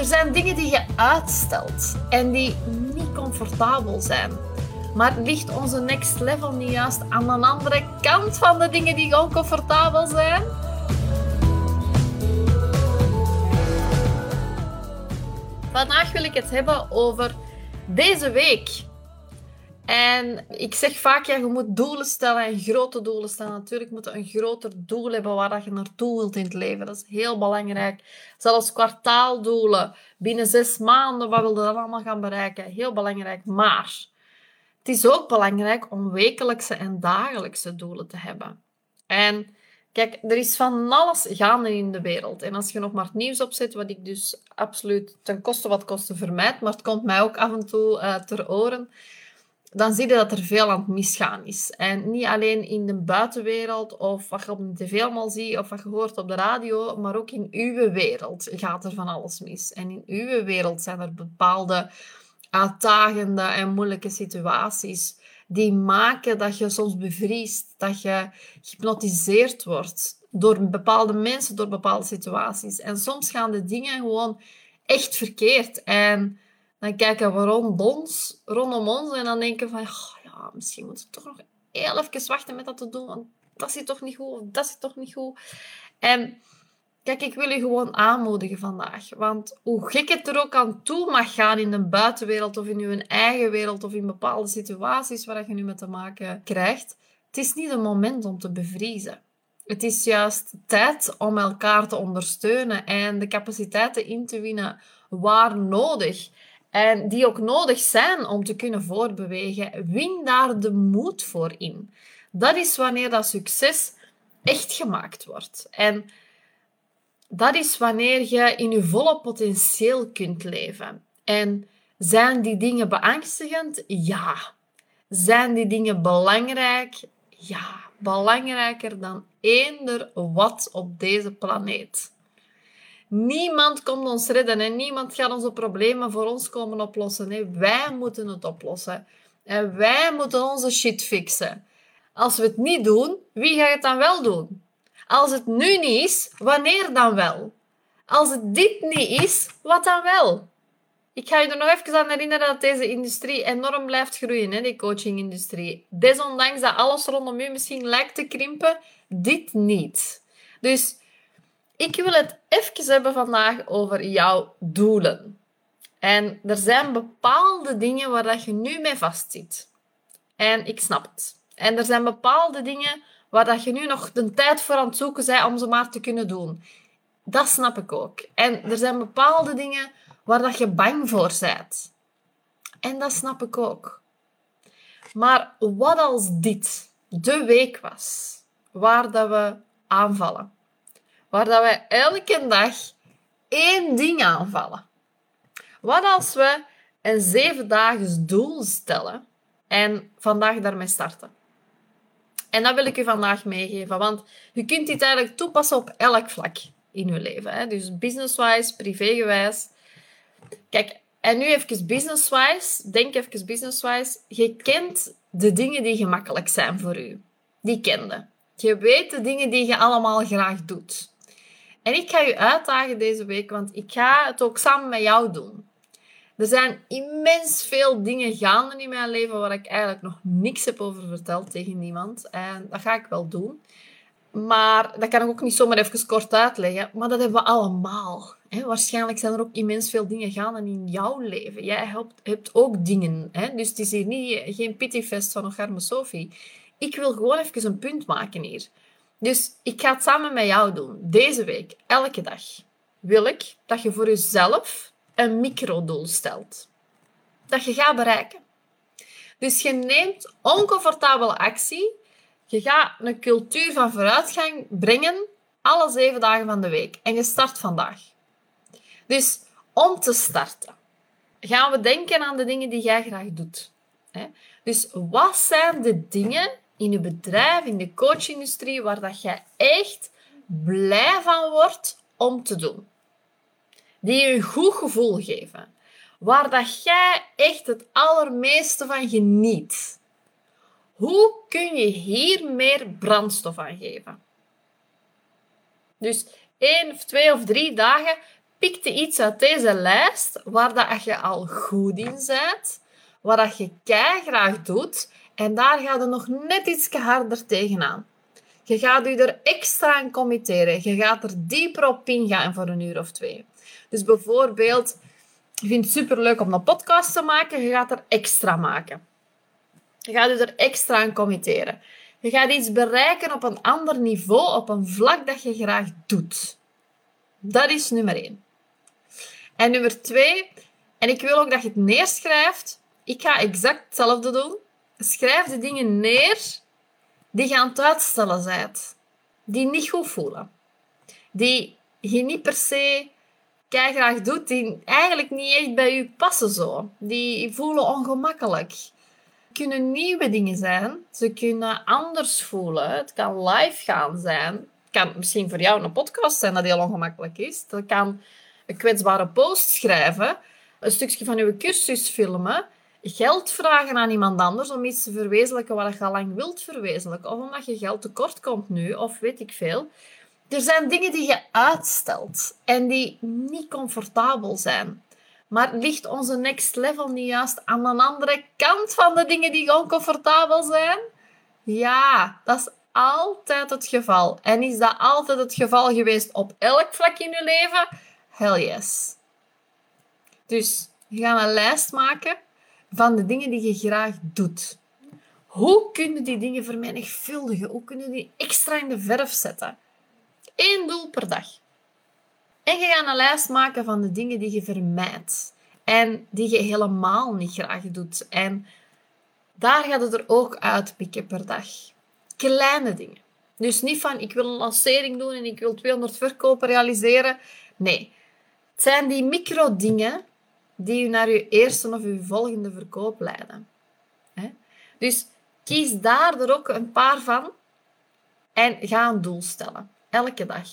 Er zijn dingen die je uitstelt en die niet comfortabel zijn. Maar ligt onze next level niet juist aan de andere kant van de dingen die oncomfortabel zijn? Vandaag wil ik het hebben over deze week. En ik zeg vaak, ja, je moet doelen stellen en grote doelen stellen. Natuurlijk moet je een groter doel hebben waar je naartoe wilt in het leven. Dat is heel belangrijk. Zelfs kwartaaldoelen. Binnen zes maanden, wat wil je dan allemaal gaan bereiken? Heel belangrijk. Maar het is ook belangrijk om wekelijkse en dagelijkse doelen te hebben. En kijk, er is van alles gaande in de wereld. En als je nog maar het nieuws opzet, wat ik dus absoluut ten koste wat kosten vermijd, maar het komt mij ook af en toe uh, ter oren dan zie je dat er veel aan het misgaan is. En niet alleen in de buitenwereld of wat je op de tv allemaal ziet of wat je hoort op de radio, maar ook in uw wereld gaat er van alles mis. En in uw wereld zijn er bepaalde uitdagende en moeilijke situaties die maken dat je soms bevriest, dat je gehypnotiseerd wordt door bepaalde mensen, door bepaalde situaties. En soms gaan de dingen gewoon echt verkeerd. En dan kijken we rond ons, rondom ons en dan denken van, ja, misschien moeten we toch nog heel even wachten met dat te doen, want dat zit toch niet goed, of dat zit toch niet goed. En kijk, ik wil je gewoon aanmoedigen vandaag, want hoe gek het er ook aan toe mag gaan in de buitenwereld of in je eigen wereld of in bepaalde situaties waar je nu mee te maken krijgt, het is niet een moment om te bevriezen. Het is juist tijd om elkaar te ondersteunen en de capaciteiten in te winnen waar nodig. En die ook nodig zijn om te kunnen voortbewegen. Win daar de moed voor in. Dat is wanneer dat succes echt gemaakt wordt. En dat is wanneer je in je volle potentieel kunt leven. En zijn die dingen beangstigend? Ja. Zijn die dingen belangrijk? Ja. Belangrijker dan eender wat op deze planeet. Niemand komt ons redden en niemand gaat onze problemen voor ons komen oplossen. Wij moeten het oplossen. En wij moeten onze shit fixen. Als we het niet doen, wie gaat het dan wel doen? Als het nu niet is, wanneer dan wel? Als het dit niet is, wat dan wel? Ik ga je er nog even aan herinneren dat deze industrie enorm blijft groeien, hè, die coachingindustrie. Desondanks dat alles rondom u misschien lijkt te krimpen, dit niet. Dus ik wil het even hebben vandaag over jouw doelen. En er zijn bepaalde dingen waar dat je nu mee vastzit. En ik snap het. En er zijn bepaalde dingen waar dat je nu nog de tijd voor aan het zoeken bent om ze maar te kunnen doen. Dat snap ik ook. En er zijn bepaalde dingen waar dat je bang voor bent. En dat snap ik ook. Maar wat als dit de week was waar dat we aanvallen? Waar dat wij elke dag één ding aanvallen. Wat als we een zeven dagen doel stellen en vandaag daarmee starten? En dat wil ik u vandaag meegeven, want je kunt dit eigenlijk toepassen op elk vlak in je leven. Hè? Dus business-wise, privé-gewijs. Kijk, en nu even business-wise. Denk even business-wise. Je kent de dingen die gemakkelijk zijn voor u. Die kende. Je weet de dingen die je allemaal graag doet. En ik ga je uitdagen deze week, want ik ga het ook samen met jou doen. Er zijn immens veel dingen gaande in mijn leven waar ik eigenlijk nog niks heb over verteld tegen niemand. En dat ga ik wel doen. Maar dat kan ik ook niet zomaar even kort uitleggen. Maar dat hebben we allemaal. Waarschijnlijk zijn er ook immens veel dingen gaande in jouw leven. Jij hebt, hebt ook dingen. Dus het is hier niet, geen pityfest van nog arme Sophie. Ik wil gewoon even een punt maken hier. Dus ik ga het samen met jou doen. Deze week, elke dag, wil ik dat je voor jezelf een microdoel stelt. Dat je gaat bereiken. Dus je neemt oncomfortabele actie. Je gaat een cultuur van vooruitgang brengen alle zeven dagen van de week. En je start vandaag. Dus om te starten, gaan we denken aan de dingen die jij graag doet. Dus wat zijn de dingen in je bedrijf, in de coachindustrie, waar dat jij echt blij van wordt om te doen. Die je een goed gevoel geven. Waar dat jij echt het allermeeste van geniet. Hoe kun je hier meer brandstof aan geven? Dus één of twee of drie dagen pikte iets uit deze lijst waar dat je al goed in bent, waar dat je graag doet en daar gaat je nog net iets harder tegenaan. Je gaat je er extra aan committeren. Je gaat er dieper op ingaan voor een uur of twee. Dus bijvoorbeeld, je vindt het superleuk om een podcast te maken, je gaat er extra maken. Je gaat je er extra aan committeren. Je gaat iets bereiken op een ander niveau, op een vlak dat je graag doet. Dat is nummer één. En nummer twee, en ik wil ook dat je het neerschrijft. Ik ga exact hetzelfde doen. Schrijf de dingen neer die je aan het uitstellen bent. Die niet goed voelen. Die je niet per se graag doet, die eigenlijk niet echt bij je passen zo. Die voelen ongemakkelijk. Het kunnen nieuwe dingen zijn. Ze kunnen anders voelen. Het kan live gaan zijn. Het kan misschien voor jou een podcast zijn dat heel ongemakkelijk is. Dat kan een kwetsbare post schrijven. Een stukje van uw cursus filmen geld vragen aan iemand anders om iets te verwezenlijken wat je al lang wilt verwezenlijken. Of omdat je geld tekort komt nu, of weet ik veel. Er zijn dingen die je uitstelt en die niet comfortabel zijn. Maar ligt onze next level niet juist aan de andere kant van de dingen die oncomfortabel zijn? Ja, dat is altijd het geval. En is dat altijd het geval geweest op elk vlak in je leven? Hell yes. Dus, we gaan een lijst maken van de dingen die je graag doet. Hoe kunnen die dingen vermenigvuldigen? Hoe kunnen die extra in de verf zetten? Eén doel per dag. En je gaat een lijst maken van de dingen die je vermijdt. En die je helemaal niet graag doet. En daar gaat het er ook uitpikken per dag. Kleine dingen. Dus niet van, ik wil een lancering doen en ik wil 200 verkopen realiseren. Nee. Het zijn die micro-dingen die u naar uw eerste of uw volgende verkoop leiden. Dus kies daar er ook een paar van en ga een doel stellen. Elke dag.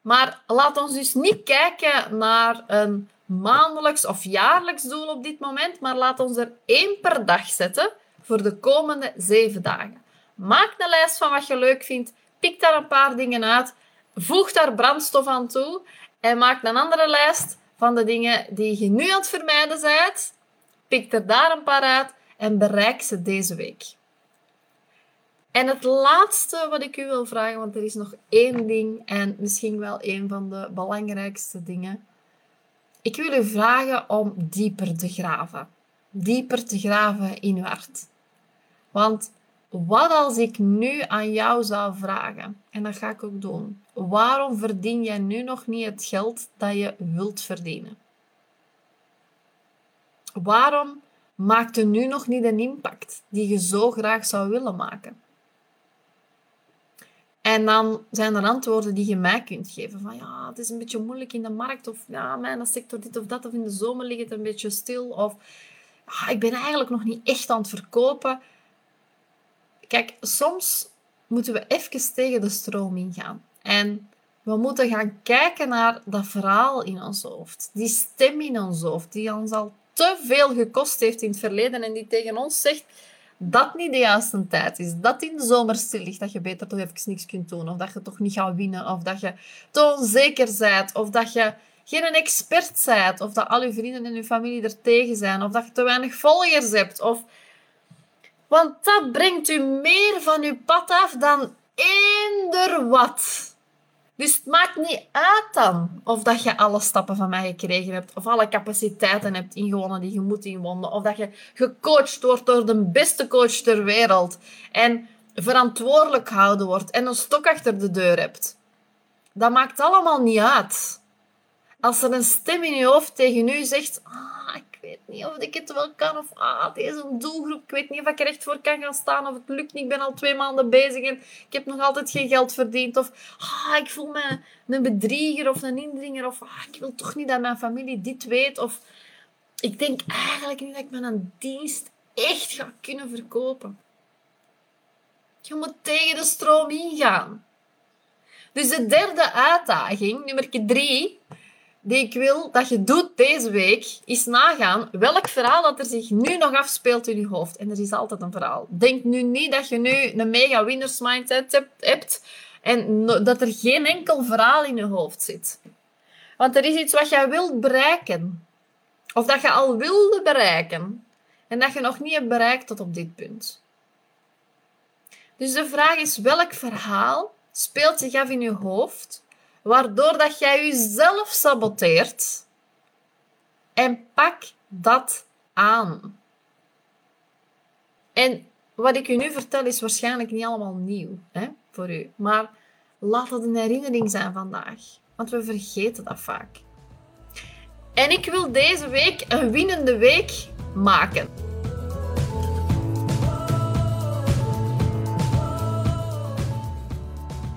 Maar laat ons dus niet kijken naar een maandelijks of jaarlijks doel op dit moment, maar laat ons er één per dag zetten voor de komende zeven dagen. Maak een lijst van wat je leuk vindt, pik daar een paar dingen uit, voeg daar brandstof aan toe en maak een andere lijst van de dingen die je nu aan het vermijden bent. Pik er daar een paar uit en bereik ze deze week. En het laatste wat ik u wil vragen, want er is nog één ding en misschien wel een van de belangrijkste dingen. Ik wil u vragen om dieper te graven. Dieper te graven in uw hart. Want wat als ik nu aan jou zou vragen, en dat ga ik ook doen, waarom verdien jij nu nog niet het geld dat je wilt verdienen? Waarom maakt je nu nog niet een impact die je zo graag zou willen maken? En dan zijn er antwoorden die je mij kunt geven. Van ja, het is een beetje moeilijk in de markt. Of ja, mijn sector dit of dat. Of in de zomer ligt het een beetje stil. Of ah, ik ben eigenlijk nog niet echt aan het verkopen. Kijk, soms moeten we even tegen de stroom ingaan. En we moeten gaan kijken naar dat verhaal in ons hoofd. Die stem in ons hoofd, die ons al te veel gekost heeft in het verleden en die tegen ons zegt dat niet de juiste tijd is. Dat in de zomer stil ligt, dat je beter toch even niks kunt doen. Of dat je toch niet gaat winnen. Of dat je te onzeker bent. Of dat je geen expert bent. Of dat al je vrienden en je familie er tegen zijn. Of dat je te weinig volgers hebt. Of want dat brengt u meer van uw pad af dan eender wat. Dus het maakt niet uit dan of dat je alle stappen van mij gekregen hebt, of alle capaciteiten hebt ingewonnen die je moet inwonnen, of dat je gecoacht wordt door de beste coach ter wereld en verantwoordelijk gehouden wordt en een stok achter de deur hebt. Dat maakt allemaal niet uit. Als er een stem in je hoofd tegen u zegt, ah, weet niet of ik het wel kan. Of ah, deze doelgroep, ik weet niet of ik er echt voor kan gaan staan. Of het lukt niet, ik ben al twee maanden bezig en ik heb nog altijd geen geld verdiend. Of ah, ik voel me een bedrieger of een indringer. Of ah, ik wil toch niet dat mijn familie dit weet. Of ik denk eigenlijk niet dat ik mijn dienst echt ga kunnen verkopen. Je moet tegen de stroom ingaan. Dus de derde uitdaging, nummer drie, die ik wil dat je doet deze week, is nagaan welk verhaal dat er zich nu nog afspeelt in je hoofd. En er is altijd een verhaal. Denk nu niet dat je nu een mega winners mindset hebt en dat er geen enkel verhaal in je hoofd zit. Want er is iets wat jij wilt bereiken. Of dat je al wilde bereiken. En dat je nog niet hebt bereikt tot op dit punt. Dus de vraag is, welk verhaal speelt zich af in je hoofd, waardoor dat jij jezelf saboteert? En pak dat aan. En wat ik u nu vertel is waarschijnlijk niet allemaal nieuw hè, voor u. Maar laat het een herinnering zijn vandaag. Want we vergeten dat vaak. En ik wil deze week een winnende week maken.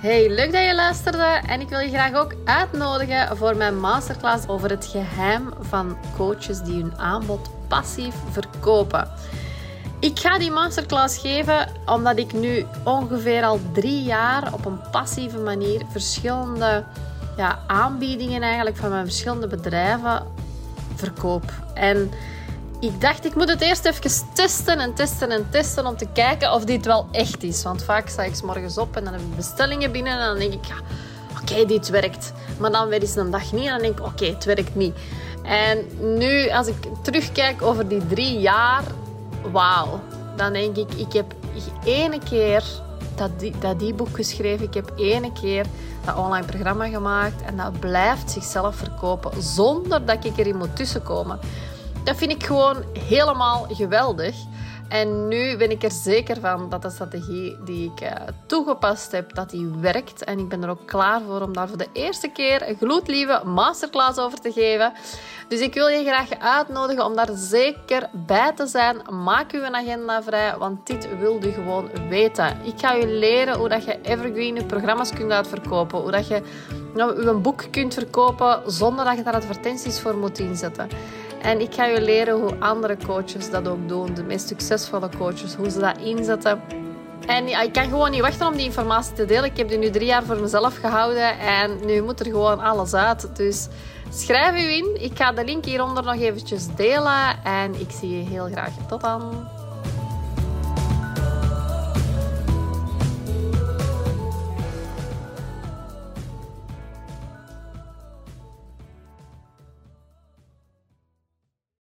Hey, leuk dat je luisterde en ik wil je graag ook uitnodigen voor mijn masterclass over het geheim van coaches die hun aanbod passief verkopen. Ik ga die masterclass geven omdat ik nu ongeveer al drie jaar op een passieve manier verschillende ja, aanbiedingen eigenlijk van mijn verschillende bedrijven verkoop. En ik dacht, ik moet het eerst even testen en testen en testen om te kijken of dit wel echt is. Want vaak sta ik morgens op en dan heb ik bestellingen binnen en dan denk ik, ja, oké, dit werkt. Maar dan weer eens een dag niet en dan denk ik, oké, het werkt niet. En nu, als ik terugkijk over die drie jaar, wauw. Dan denk ik, ik heb ene keer dat, die, dat e-book geschreven. Ik heb ene keer dat online programma gemaakt. En dat blijft zichzelf verkopen zonder dat ik erin moet tussenkomen. Dat vind ik gewoon helemaal geweldig. En nu ben ik er zeker van dat de strategie die ik uh, toegepast heb, dat die werkt. En ik ben er ook klaar voor om daar voor de eerste keer een gloedlieve masterclass over te geven. Dus ik wil je graag uitnodigen om daar zeker bij te zijn. Maak uw agenda vrij, want dit wil je gewoon weten. Ik ga je leren hoe dat je evergreen je programma's kunt uitverkopen. Hoe dat je nou, je boek kunt verkopen zonder dat je daar advertenties voor moet inzetten. En ik ga je leren hoe andere coaches dat ook doen. De meest succesvolle coaches, hoe ze dat inzetten. En ik kan gewoon niet wachten om die informatie te delen. Ik heb die nu drie jaar voor mezelf gehouden en nu moet er gewoon alles uit. Dus schrijf u in. Ik ga de link hieronder nog eventjes delen en ik zie je heel graag. Tot dan.